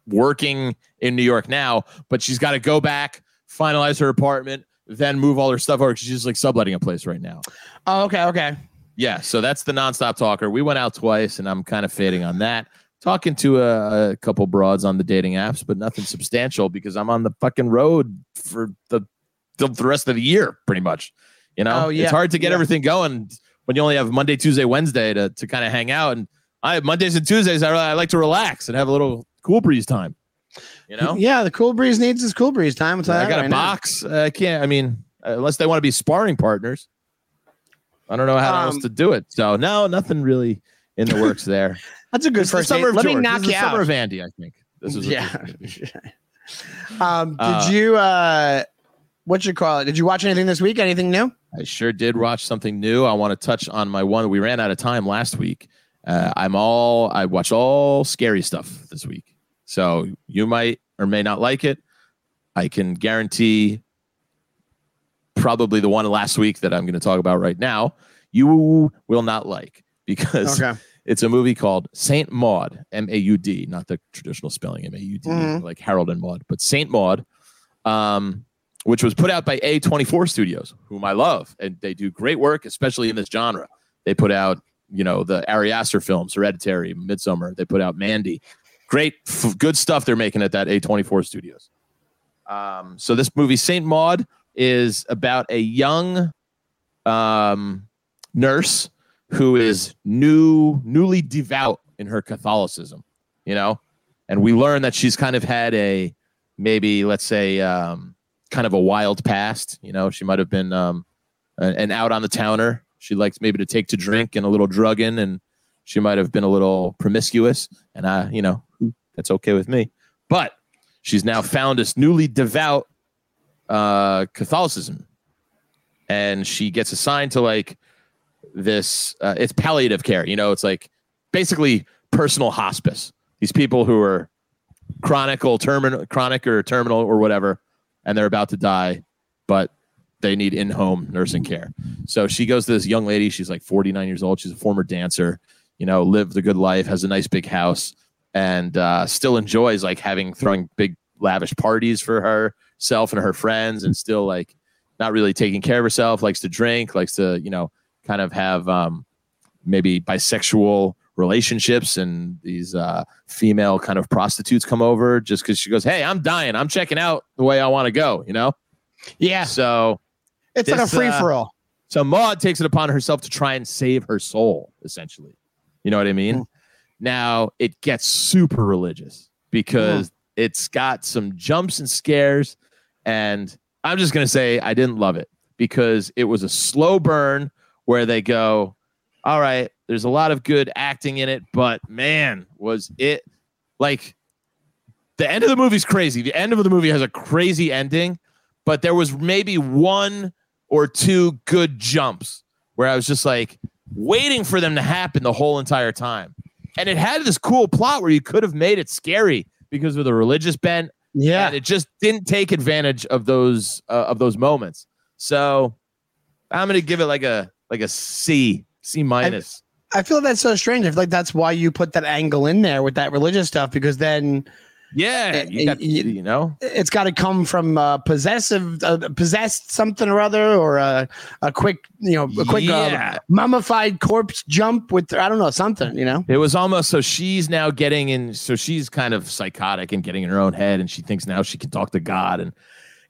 working in New York now, but she's got to go back, finalize her apartment, then move all her stuff over. She's just like subletting a place right now. Oh, okay, okay. Yeah, so that's the nonstop talker. We went out twice, and I'm kind of fading on that. talking to a, a couple broads on the dating apps, but nothing substantial because I'm on the fucking road for the the, the rest of the year, pretty much. You know, Oh, yeah. it's hard to get Yeah. everything going when you only have Monday, Tuesday, Wednesday to to kind of hang out. And I have Mondays and Tuesdays, I, I like to relax and have a little cool breeze time. You know, Yeah, the cool breeze needs his cool breeze time. You I got a right now. box. Uh, I can't. I mean, unless they want to be sparring partners, I don't know how else Um, to do it. So no, nothing really in the works there. That's a good the first summer Let me George. knock This is you the summer of Andy. I think this is yeah. um, did Uh, you uh what you call it? Did you watch anything this week? Anything new? I sure did watch something new. I want to touch on my one. We ran out of time last week. Uh, I'm all I watch all scary stuff this week. So you might or may not like it. I can guarantee probably the one last week that I'm going to talk about right now, you will not like because Okay. it's a movie called Saint Maud, M A U D, not the traditional spelling M A U D, Mhm. like Harold and Maude, but Saint Maud, um, which was put out by A24 Studios, whom I love, and they do great work, especially in this genre. They put out, you know, the Ari Aster films, Hereditary, Midsommar. They put out Mandy. Great, f- good stuff they're making at that A24 Studios. Um, so this movie, Saint Maud, is about a young um, nurse who is new, newly devout in her Catholicism, you know, and we learn that she's kind of had a maybe, let's say, um, kind of a wild past. You know, she might have been um, an out on the towner. She likes maybe to take to drink and a little drugging, and she might have been a little promiscuous. And I, you know, that's okay with me. But she's now found this newly devout uh, Catholicism, and she gets assigned to like this. Uh, it's palliative care. You know, it's like basically personal hospice. These people who are chronic or terminal, chronic or terminal or whatever, and they're about to die, but they need in-home nursing care. So she goes to this young lady. She's like 49 years old. She's a former dancer. You know, lived a good life, has a nice big house, and uh, still enjoys like having throwing big lavish parties for herself and her friends, and still like not really taking care of herself. Likes to drink. Likes to you know kind of have um, maybe bisexual relationships and these uh, female kind of prostitutes come over just because she goes, "Hey, I'm dying. I'm checking out the way I want to go." You know. Yeah. So It's like a free uh, for all. so Maud takes it upon herself to try and save her soul, essentially. You know what I mean? Mm. Now it gets super religious because it's got some jumps and scares. And I'm just gonna say I didn't love it because it was a slow burn where they go, All right, there's a lot of good acting in it, but man, was it like the end of the movie's crazy. The end of the movie has a crazy ending, but there was maybe one or two good jumps where I was just like waiting for them to happen the whole entire time. And it had this cool plot where you could have made it scary because of the religious bent, Yeah. and it just didn't take advantage of those uh, of those moments. So I'm gonna give it like a like a C, C minus. I feel that's so strange. I feel like that's why you put that angle in there with that religious stuff because then Yeah, you got you- you know. it's got to come from uh, possessive, uh, possessed something or other, or a, a quick, you know, a quick Yeah. uh, mummified corpse jump with, I don't know, something, you know. It was almost so she's now getting in. So she's kind of psychotic and getting in her own head, and she thinks now she can talk to God. And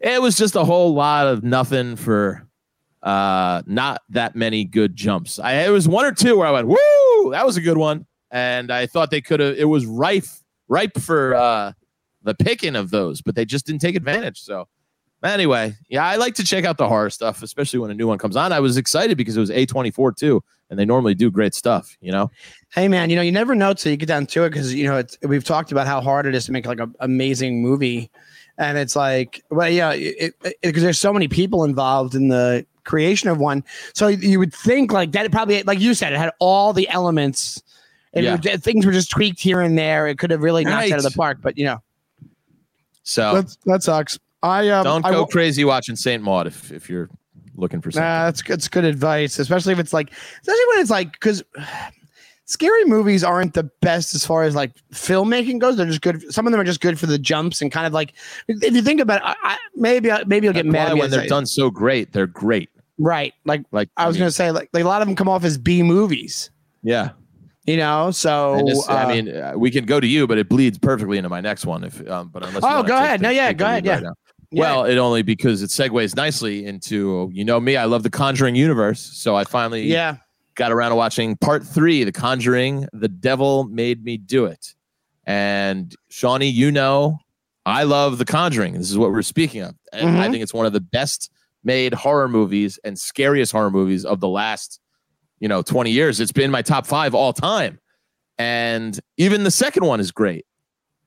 it was just a whole lot of nothing for uh not that many good jumps. I it was one or two where I went, "Woo, that was a good one," and I thought they could have. It was rife, ripe for uh the picking of those, but they just didn't take advantage. So. Anyway, yeah, I like to check out the horror stuff, especially when a new one comes on. I was excited because it was A24 too, and they normally do great stuff, you know? Hey man, you know, you never know till you get down to it because you know it's we've talked about how hard it is to make like an amazing movie, and it's like, well, yeah, because there's so many people involved in the creation of one. So you would think like that. It probably, like you said, it had all the elements. And Yeah. it would- things were just tweaked here and there. It could have really knocked it out of the park, but you know, So that's, that sucks. I um, don't go wa- crazy watching Saint Maud if, if you're looking for something. Nah, that's that's good advice, especially if it's like, especially when it's like, because scary movies aren't the best as far as like filmmaking goes. They're just good. Some of them are just good for the jumps and kind of like, if you think about, it, I, I, maybe maybe you'll get That's mad why at me when they're I- done so great, they're great. Right? Like Like I was mean, gonna say, like, like a lot of them come off as B movies. yeah, You know, so this- uh, I mean, uh, we can go to you, but it bleeds perfectly into my next one. If um, but unless Oh, go ahead. the- No, yeah, go ahead, right yeah. now. yeah. Well, it only because it segues nicely into you know me. I love the Conjuring universe, so I finally yeah, got around to watching part three, The Conjuring. The Devil Made Me Do It, and Shawnee, you know, I love The Conjuring. This is what we're speaking of. And I think it's one of the best made horror movies and scariest horror movies of the last, you know, 20 years. It's been my top five all time. And even the second one is great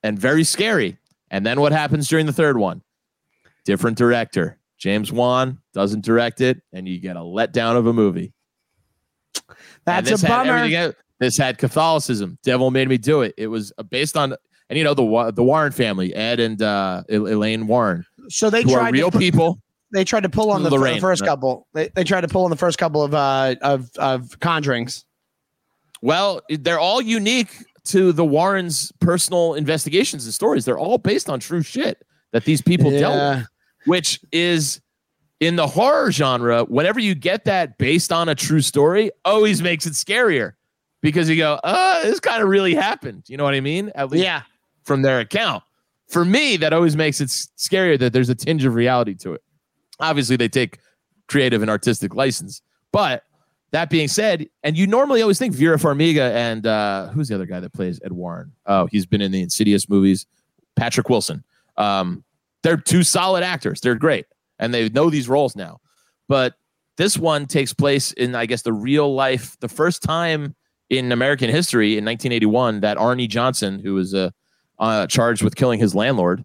and very scary. And then what happens during the third one? Different director. James Wan doesn't direct it, and you get a letdown of a movie. That's a bummer. This had Catholicism. Devil made me do it. It was uh, based on, and you know the the Warren family, Ed and uh, Elaine Warren, So they tried real to put- people. They tried to pull on the, Lorraine, first right. couple. They, they tried to pull on the first couple of uh of of conjurings. Well, they're all unique to the Warrens' personal investigations and stories. They're all based on true shit that these people dealt with. Which is in the horror genre, whenever you get that based on a true story, always makes it scarier because you go, uh, this kind of really happened. You know what I mean? At least Yeah. from their account. For me, that always makes it scarier that there's a tinge of reality to it. Obviously, they take creative and artistic license. But that being said, and you normally always think Vera Farmiga and uh, who's the other guy that plays Ed Warren? Oh, he's been in the Insidious movies. Patrick Wilson. Um, they're two solid actors. They're great, and they know these roles now. But this one takes place in, I guess, the real life, the first time in American history in 1981 that Arnie Johnson, who was uh, uh, charged with killing his landlord,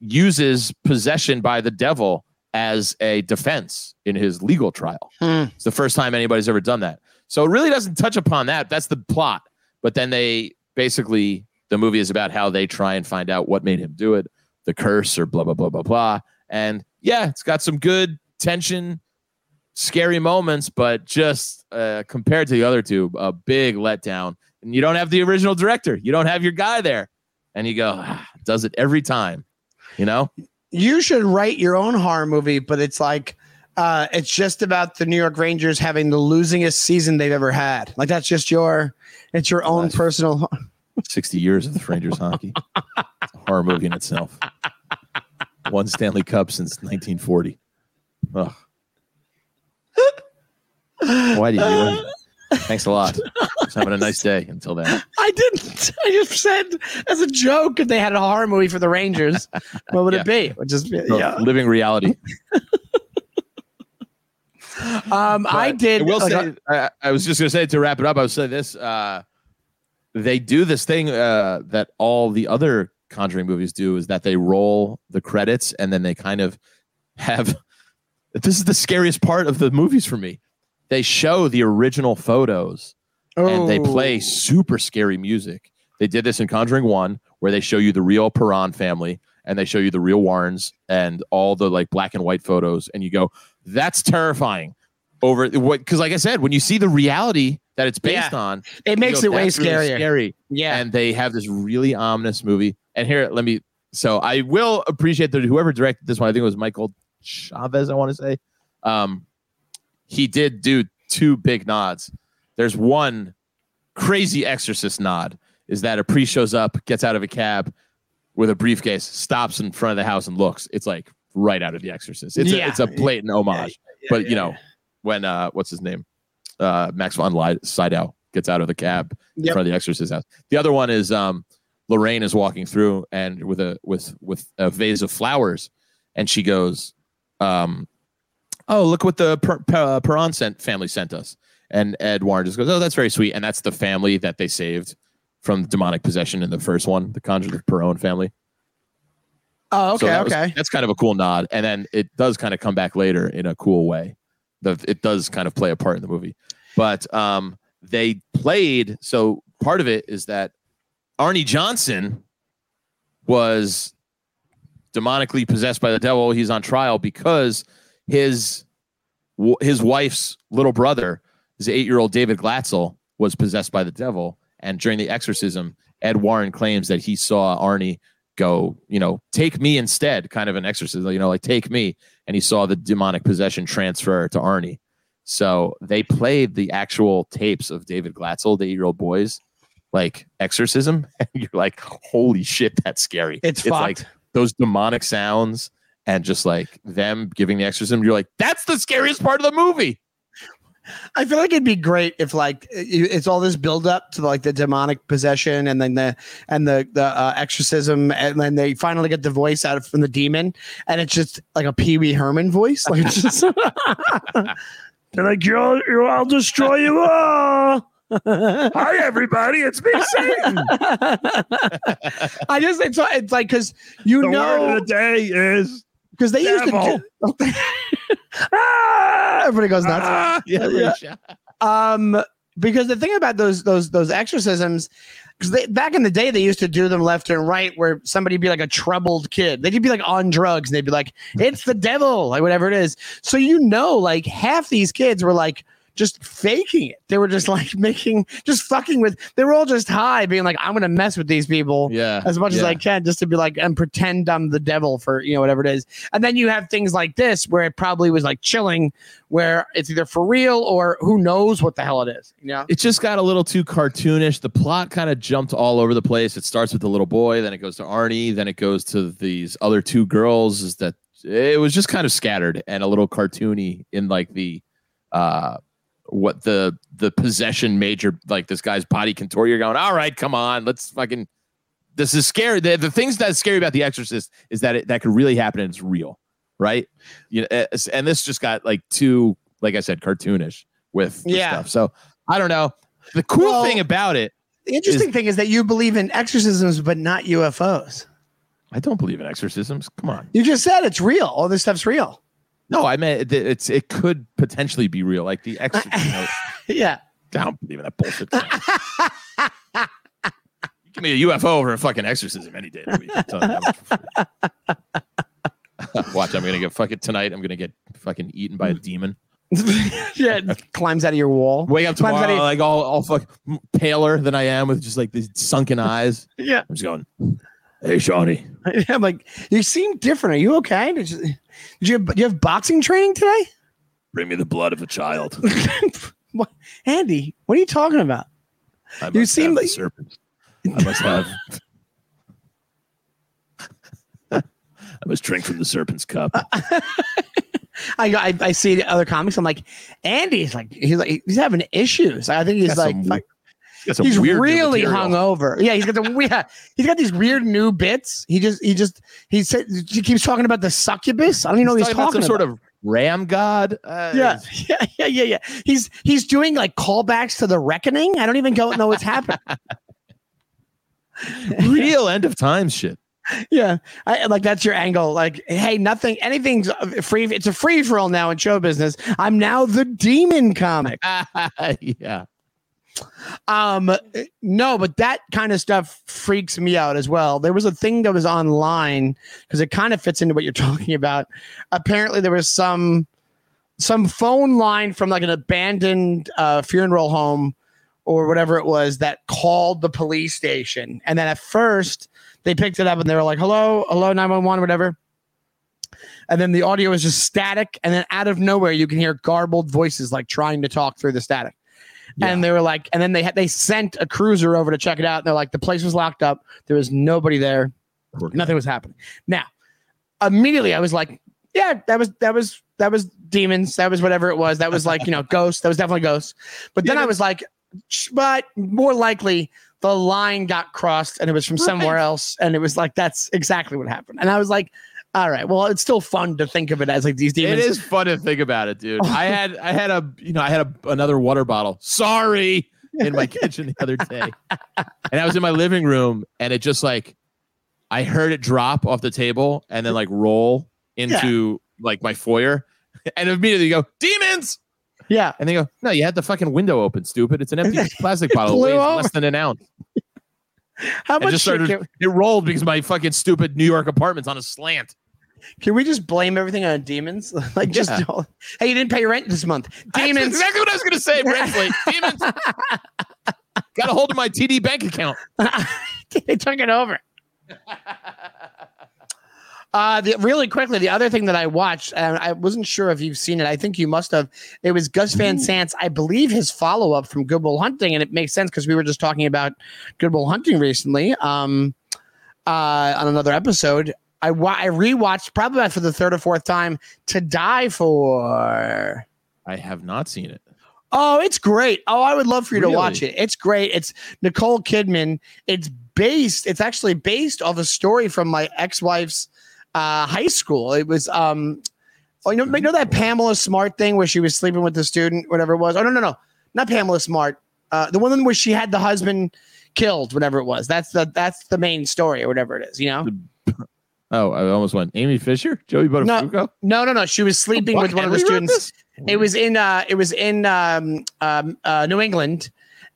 uses possession by the devil as a defense in his legal trial. Hmm. It's the first time anybody's ever done that. So it really doesn't touch upon that. That's the plot. But then they basically, the movie is about how they try and find out what made him do it, the curse or blah, blah, blah, blah, blah. And yeah, it's got some good tension, scary moments, but just uh, compared to the other two, a big letdown. And you don't have the original director, you don't have your guy there. And you go, ah, does it every time, you know? You should write your own horror movie, but it's like uh it's just about the New York Rangers having the losingest season they've ever had. Like that's just your it's your own personal 60 years of the Rangers hockey. Horror movie in itself. One Stanley Cup since 1940. Ugh. Why do you do it? Thanks a lot. Just having a nice day until then. I didn't. I just said as a joke if they had a horror movie for the Rangers, what would Yeah. it be? Just yeah. Living reality. Um, I did. I will like, say, I, I was just going to say to wrap it up, I would say this. Uh, they do this thing uh, that all the other Conjuring movies do is that they roll the credits and then they kind of have. This is the scariest part of the movies for me. They show the original photos and they play Oh. super scary music. They did this in Conjuring One, where they show you the real Perron family and they show you the real Warrens and all the like black and white photos, and you go, "That's terrifying." Over what? Because, like I said, when you see the reality that it's based Yeah. on, It makes go, it way "That's really scarier. Scary, Yeah. and they have this really ominous movie. And here, let me. So I will appreciate that whoever directed this one, I think it was Michael Chaves. I want to say, um, he did do two big nods. There's one crazy exorcist nod is that a priest shows up, gets out of a cab with a briefcase, stops in front of the house and looks. It's like right out of the exorcist. It's Yeah. a, it's a blatant homage. but you know, when uh what's his name? Uh Max von Sydow gets out of the cab in Yep. front of the exorcist house. The other one is um Lorraine is walking through and with a with with a vase of flowers and she goes um oh look what the per- per- uh, Perron sent family sent us and Ed Warren just goes oh that's very sweet and that's the family that they saved from demonic possession in the first one the Conjure the Perron family Oh, so okay, that was- okay. that's kind of a cool nod, and then it does kind of come back later in a cool way. The it does kind of play a part in the movie, but um, they played. So part of it is that Arnie Johnson was demonically possessed by the devil. He's on trial because his his wife's little brother, his eight year old David Glatzel, was possessed by the devil, and during the exorcism, Ed Warren claims that he saw Arnie go, you know, take me instead, kind of an exorcism, you know, like take me. And he saw the demonic possession transfer to Arnie. So they played the actual tapes of David Glatzel, the eight year old boys, like exorcism. And you're like, holy shit, that's scary. It's like fucked. those demonic sounds and just like them giving the exorcism. You're like, that's the scariest part of the movie. I feel like it'd be great if like it's all this build up to like the demonic possession and then the and the the uh, exorcism and then they finally get the voice out of from the demon and it's just like a Pee Wee Herman voice like it's just they're like you'll, you I'll destroy you all. Hi, everybody. It's me, Satan. I just it's it's like because you know the day is because they used to do, ah, everybody goes nuts. Ah, yeah, Yeah. yeah. Um, because the thing about those those those exorcisms, because back in the day they used to do them left and right, where somebody'd be like a troubled kid, they'd be like on drugs, and they'd be like, "It's the devil," like whatever it is. So you know, like half these kids were like just faking it. They were just like making, just fucking with. They were all just high, being like, "I'm gonna mess with these people." Yeah. as much as. I can just to be like and pretend I'm the devil for you know whatever it is. And then you have things like this where it probably was like chilling, where it's either for real or who knows what the hell it is. You know? it just got a little too cartoonish. The plot kind of jumped all over the place. It starts with the little boy, then it goes to Arnie, then it goes to these other two girls. Is that it was just kind of scattered and a little cartoony in like the uh what the the possession major like this guy's body contour. You're going, all right, come on, let's fucking this is scary. The, the things that's scary about The Exorcist is that it, that could really happen and it's real, right? You know, and this just got like too, like I said, cartoonish with Yeah. stuff. So I don't know. The cool Well- thing about it, The interesting thing is that you believe in exorcisms but not UFOs. I don't believe in exorcisms. Come on. You just said it's real. All this stuff's real. No, I meant it, it's it could potentially be real. Like the exorcism. you know, Yeah. I don't believe in that bullshit. you give me a UFO over a fucking exorcism any day. of the week. I'm telling you that much for free. Watch, I'm gonna get fucking tonight. I'm gonna get fucking eaten by a demon. yeah. Climbs out of your wall. Wake up Climbs out tomorrow of- like all all fuck paler than I am with just like these sunken eyes. Yeah. I'm just going, hey Shawnee. I'm like, you seem different. Are you okay? Did you, did you, have, you have boxing training today? Bring me the blood of a child. what? Andy, what are you talking about? I You seem like- serpent. I must have. I must drink from the serpent's cup. I, I I see the other comics. I'm like, Andy's like he's like he's having issues. I think he's like some fuck- Got some he's weird really material. hungover. Yeah, he's got the yeah, he's got these weird new bits. He just he just he said he keeps talking about the succubus. I don't even know what He's he's talking talking about some about. sort of ram god. Uh, yeah, yeah, yeah, yeah, yeah. He's he's doing like callbacks to the reckoning. I don't even go know what's happening. real end of times shit. yeah, I, like that's your angle. Like, hey, nothing, anything's free. It's a free for all now in show business. I'm now the demon comic. yeah. Um, no, but that kind of stuff freaks me out as well. There was a thing that was online because it kind of fits into what you're talking about. Apparently, there was some some phone line from like an abandoned uh, funeral home or whatever it was that called the police station, and then at first they picked it up and they were like, "Hello, hello, nine one one, whatever." And then the audio is just static, and then out of nowhere you can hear garbled voices like trying to talk through the static. And they were like, and then they had they sent a cruiser over to check it out. And they're like, the place was locked up. There was nobody there. Nothing was happening. Now, immediately I was like, yeah, that was that was that was demons. That was whatever it was. That was like you know ghosts. That was definitely ghosts. But then Yeah. I was like, but more likely the line got crossed and it was from somewhere else. And it was like that's exactly what happened. And I was like, all right, well, it's still fun to think of it as like these demons. It is fun to think about it, dude. I had I had a you know I had a, another water bottle. Sorry, in my kitchen the other day, and I was in my living room, and it just like I heard it drop off the table and then like roll into like my foyer, and immediately you go demons, Yeah. and they go no, you had the fucking window open, stupid. It's an empty plastic bottle. Weighs over. less than an ounce. How much started. It rolled because my fucking stupid New York apartment's on a slant. Can we just blame everything on demons? like just Yeah. hey, you didn't pay your rent this month. That's Demons. exactly what I was going to say. Rent plate. Demons. Got a hold of my TD bank account. they took it over. Uh, the, really quickly, the other thing that I watched, and I wasn't sure if you've seen it. I think you must have. It was Gus Van Sant's, I believe, his follow up from Good Will Hunting, and it makes sense because we were just talking about Good Will Hunting recently um, uh, on another episode. I wa- I rewatched probably for the third or fourth time to die for. I have not seen it. Oh, it's great. Oh, I would love for you Really? to watch it. It's great. It's Nicole Kidman. It's based, it's actually based off a story from my ex-wife's uh, high school. It was um oh, you know, you know that Pamela Smart thing where she was sleeping with the student, whatever it was. Oh no, no, no. Not Pamela Smart. Uh, the one where she had the husband killed, whatever it was. That's the that's the main story or whatever it is, you know? Oh, I almost went. Amy Fisher, Joey Buttafuoco. No, no, no. She was sleeping with one of the students. It was in uh it was in um, um uh New England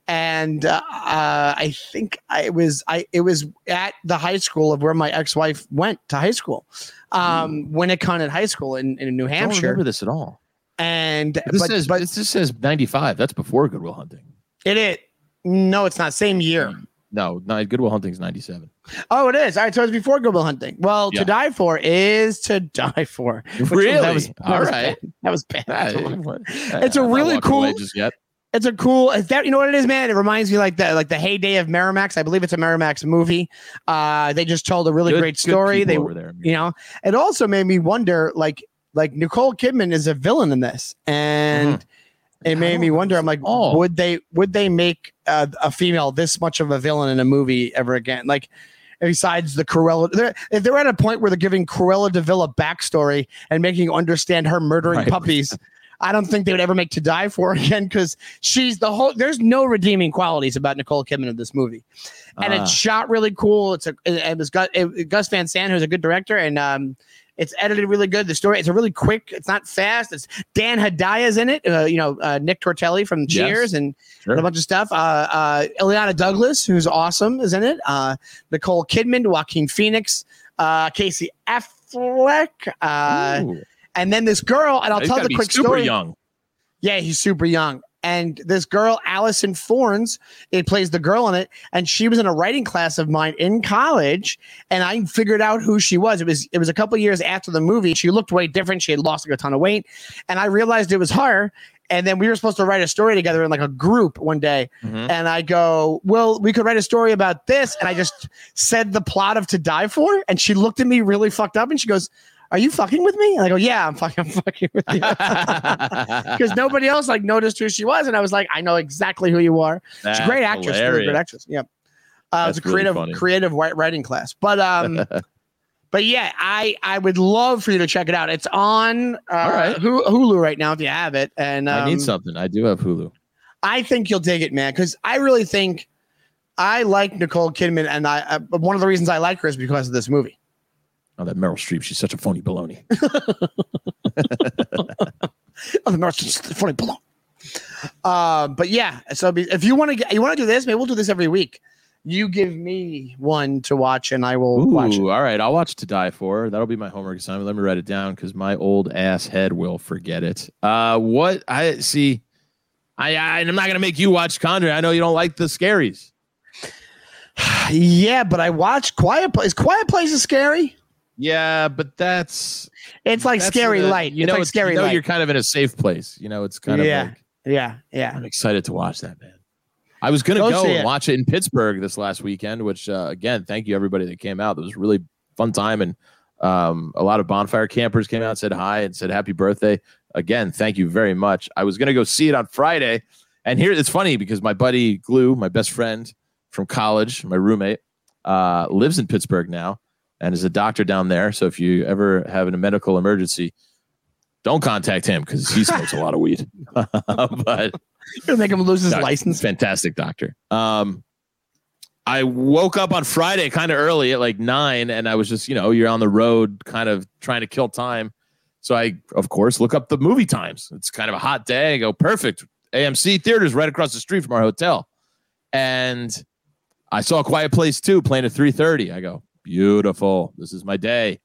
and uh, uh I think I was I it was at the high school of where my ex-wife went to high school. Um Winnacunnet High School in, in New Hampshire. I don't remember this at all. And This but, says but this says ninety five. That's before Goodwill Hunting. it is no, it's not same year. No, no, Goodwill Hunting's ninety seven. Oh, it is. All right, so it's before Will Hunting. Well, Yeah. to die for is to die for. Really? That was, that All was right. bad. That was bad. it's a really cool- Just yet. It's a cool. Is that you know what it is, man? It reminds me like the like the heyday of Miramax. I believe it's a Miramax movie. Uh, they just told a really Good- great story. They, were there. you know, it also made me wonder, like like Nicole Kidman is a villain in this, and it Mm-hmm. I made me wonder. I'm like, all. would they would they make uh, a female this much of a villain in a movie ever again? Like. Besides the Cruella, they're, if they're at a point where they're giving Cruella de Vil a backstory and making you understand her murdering Right. puppies, I don't think they would ever make to die for again because she's the whole. There's no redeeming qualities about Nicole Kidman in this movie, and Ah. it's shot really cool. It's a it, it was Gus, it, Gus Van Sant who's a good director, and um, it's edited really good. The story it's a really quick. It's not fast. It's Dan Hedaya's in it. Uh, you know uh, Nick Tortelli from Yes. Cheers and Sure. a bunch of stuff. Uh, uh, Illeana Douglas, who's awesome, is in it. Uh, Nicole Kidman, Joaquin Phoenix, uh, Casey Affleck, uh, and then this girl. And I'll He's tell the quick super story. young. Yeah, he's super young. And this girl, Allison Forns, it plays the girl in it, and she was in a writing class of mine in college. And I figured out who she was. It was it was a couple years after the movie. She looked way different. She had lost like a ton of weight, and I realized it was her. And then we were supposed to write a story together in like a group one day. Mhm. And I go, Well, we could write a story about this. And I just said the plot of To Die For. And she looked at me really fucked up and she goes, Are you fucking with me? And I go, Yeah, I'm fucking, I'm fucking with you. Because nobody else like noticed who she was. And I was like, I know exactly who you are. She's a great actress, really great actress. Yeah. Uh, it's a That's really creative, creative writing class. But um, but yeah, I I would love for you to check it out. It's on uh, All right. Hulu right now if you have it. And um, I need something. I do have Hulu. I think you'll dig it, man, because I really think I like Nicole Kidman, and I uh, one of the reasons I like her is because of this movie. Oh, that Meryl Streep. She's such a phony baloney. Oh, the North is funny below. Uh, but yeah, so if you want to, you want to do this, maybe we'll do this every week. You give me one to watch, and I will watch it. All right. I'll watch To Die For. That'll be my homework assignment. Let me write it down because my old ass head will forget it. Uh, what I see, I, I I'm not gonna make you watch Conjuring. I know you don't like the scaries. Yeah, but I watched Quiet Place. Quiet Place is scary. Yeah, but that's It's like that's scary a- light. You it's know, like it's- scary you know light. you're kind of in a safe place. You know, it's kind of Yeah. like Yeah, yeah. I'm excited to watch that, man. I was gonna Go go, and it. watch it in Pittsburgh this last weekend, which uh, again, thank you everybody that came out. It was a really fun time, and um, a lot of bonfire campers came out, said hi, and said happy birthday. Again, thank you very much. I was gonna go see it on Friday, and here it's funny because my buddy Glue, my best friend from college, my roommate, uh, lives in Pittsburgh now and is a doctor down there. So if you ever have a medical emergency, don't contact him because he smokes a lot of weed. but Gonna make him lose his Doc- license. Fantastic doctor. Um, I woke up on Friday kind of early at like nine, and I was just, you know, you're on the road, kind of trying to kill time. So I, of course, look up the movie times. It's kind of a hot day. I go, perfect. AMC theaters right across the street from our hotel, and I saw a Quiet Place too playing at three thirty. I go, beautiful. This is my day.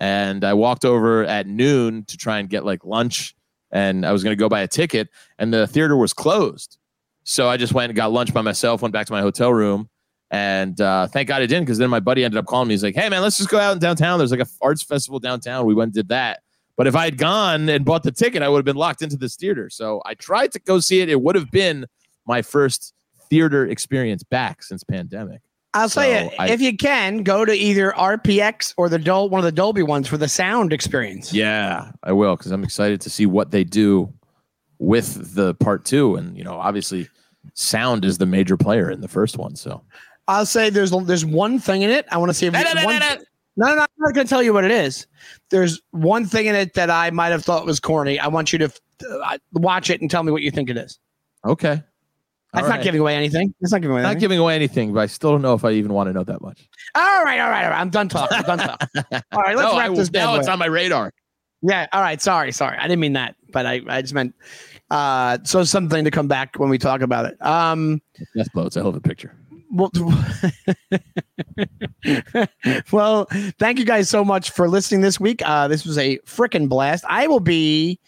And I walked over at noon to try and get like lunch, and I was going to go buy a ticket, and the theater was closed. So I just went and got lunch by myself, went back to my hotel room, And uh, thank God I didn't, because then my buddy ended up calling me. He's like, "Hey man, let's just go out in downtown. There's like a arts festival downtown. We went and did that." But if I had gone and bought the ticket, I would have been locked into this theater. So I tried to go see it. It would have been my first theater experience back since pandemic. I'll So tell you, I- if you can, go to either RPX or the Dol- one of the Dolby ones for the sound experience. Yeah, I will because I'm excited to see what they do with the part two. And you know, obviously, sound is the major player in the first one. So I'll say there's there's one thing in it. I want to see if No, no, no, one, no, no. No, no, I'm not going to tell you what it is. There's one thing in it that I might have thought was corny. I want you to uh, watch it and tell me what you think it is. okay, That's All not right. giving away anything. It's not giving away not anything. giving away anything, but I still don't know if I even want to know that much. all right, all right, all right. I'm done talking. I'm done talking. All right, let's No, wrap I- this now down. it's on my radar. Yeah. All right. Sorry. Sorry. I didn't mean that, but I, I just meant uh so something to come back when we talk about it. Um Death a hell of a picture. well, well, thank you guys so much for listening this week. Uh this was a freaking blast. I will be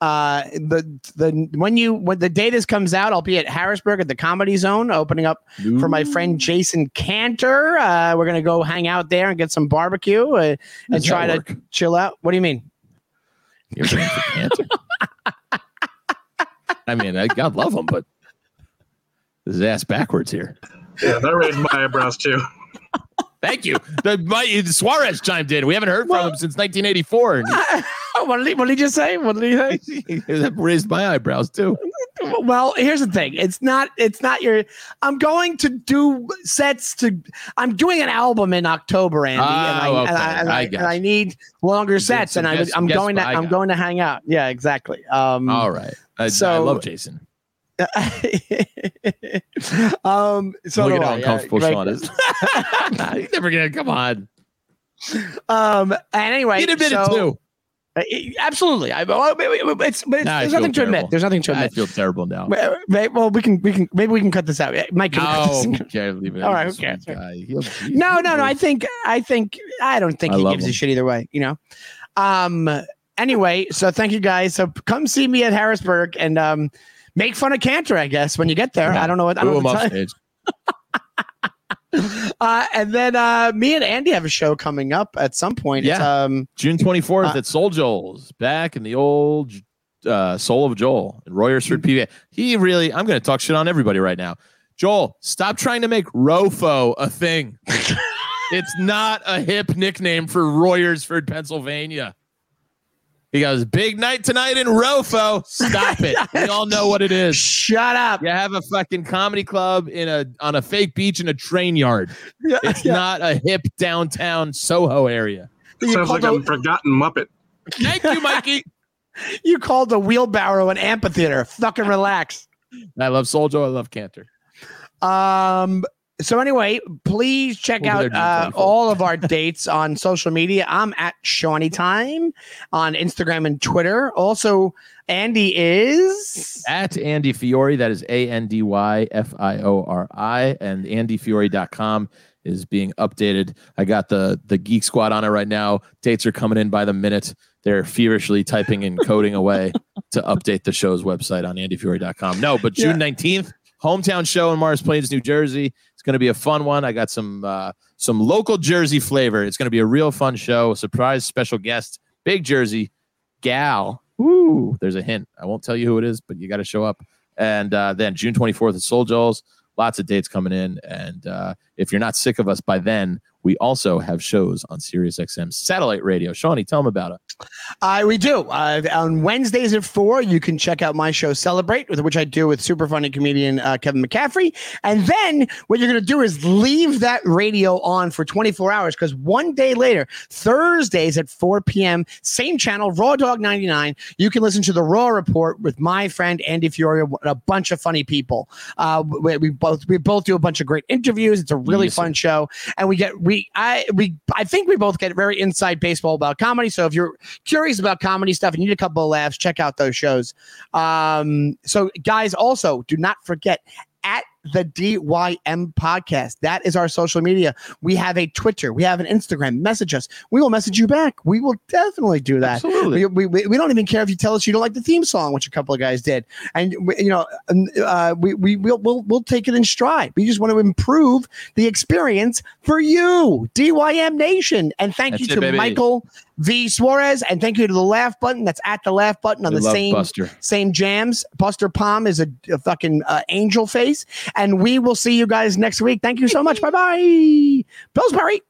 uh the the when you when the day this comes out, I'll be at Harrisburg at the Comedy Zone opening up for my friend Jason Cantor. Uh we're gonna go hang out there and get some barbecue uh, and Does that try to chill out. What do you mean? You're bringing for cancer. I mean, I God love him, but his ass backwards here. Yeah, that raised my eyebrows too. Thank you. The, my, Suarez chimed in. We haven't heard from Well- him since 1984. And what, did he, what did he just say? What did he say? that raised my eyebrows too. well here's the thing it's not it's not your i'm going to do sets to i'm doing an album in october andy and, I, Oh, and, I, okay. and, I I, and I need longer sets and I, i'm going to. I'm going to hang out yeah exactly um All right. I, I love Jason. um so Look at how uncomfortable yeah, Sean is. He's never gonna come on. um and anyway He'd admit so, it too. Uh, absolutely i well, it's but it's, Nah, there's nothing to admit there's nothing to admit. I feel terrible now. Well, we can we can maybe we can cut this out mike can No, who? Leave it. All right, He's a who cares? sweet guy. No, no, no. I think I think I don't think I he gives a shit either way, you know. Um anyway, so thank you guys. So come see me at Harrisburg and um make fun of Cantor, I guess, when you get there. Yeah. I don't know what I don't him know what to tell you. stage. uh and then uh me and Andy have a show coming up at some point. It's, Yeah. um June 24th Uh, at Soul Joel's back in the old uh, Soul of Joel in Royersford, PA. He really, I'm going to talk shit on everybody right now. Joel, stop trying to make Rofo a thing. it's not a hip nickname for Royersford, Pennsylvania. He goes, big night tonight in Rofo. Stop it. We all know what it is. shut up. You have a fucking comedy club in a on a fake beach in a train yard. Yeah, It's yeah. not a hip downtown Soho area. You Sounds like a the- forgotten Muppet. Thank you, Mikey. You called a wheelbarrow an amphitheater. Fucking relax. I love Soul Joe. I love Cantor. Um. So anyway, please check out uh, all of our dates on social media. I'm at Shawnee Time on Instagram and Twitter. Also, Andy is At Andy Fiori, that is A N D Y F I O R I, and andyfiori.com is being updated. I got the the Geek Squad on it right now. Dates are coming in by the minute. They're feverishly typing and coding away to update the show's website on andyfiori.com. No, but June 19th, hometown show in Mars Plains, New Jersey. Going to be a fun one. I got some uh, some local Jersey flavor. It's going to be a real fun show. Surprise special guest, big Jersey gal. Woo! There's a hint. I won't tell you who it is, but you got to show up. And uh, then June 24th at Soul Joel's. Lots of dates coming in. And uh, if you're not sick of us by then, we also have shows on SiriusXM satellite radio. Shawnee, tell them about it. Uh, we do. Uh, on Wednesdays at four, you can check out my show Celebrate, with which I do with super funny comedian uh, Kevin McCaffrey. And then what you're going to do is leave that radio on for 24 hours because one day later, Thursdays at 4 p.m., same channel, Raw Dog 99, you can listen to the Raw Report with my friend Andy Fiori and a bunch of funny people. Uh, we, we both we both do a bunch of great interviews. It's a really Yes, fun show, and we get we I we I think we both get very inside baseball about comedy. So if you're curious about comedy stuff and you need a couple of laughs, check out those shows. Um, so guys, also do not forget at the DYM podcast. That is our social media. We have a Twitter, we have an Instagram. Message us. We will message you back. We will definitely do that. Absolutely. We, we, we don't even care if you tell us you don't like the theme song, which a couple of guys did, and we, you know, uh, we we will we'll, we'll take it in stride. We just want to improve the experience for you, DYM Nation, and thank That's you to. Michael V Suarez, and thank you to the laugh button. That's at the laugh button on We the same Buster. same jams. Buster Palm is a, a fucking uh, angel face, and we will see you guys next week. Thank you so much. bye bye, Pillsbury.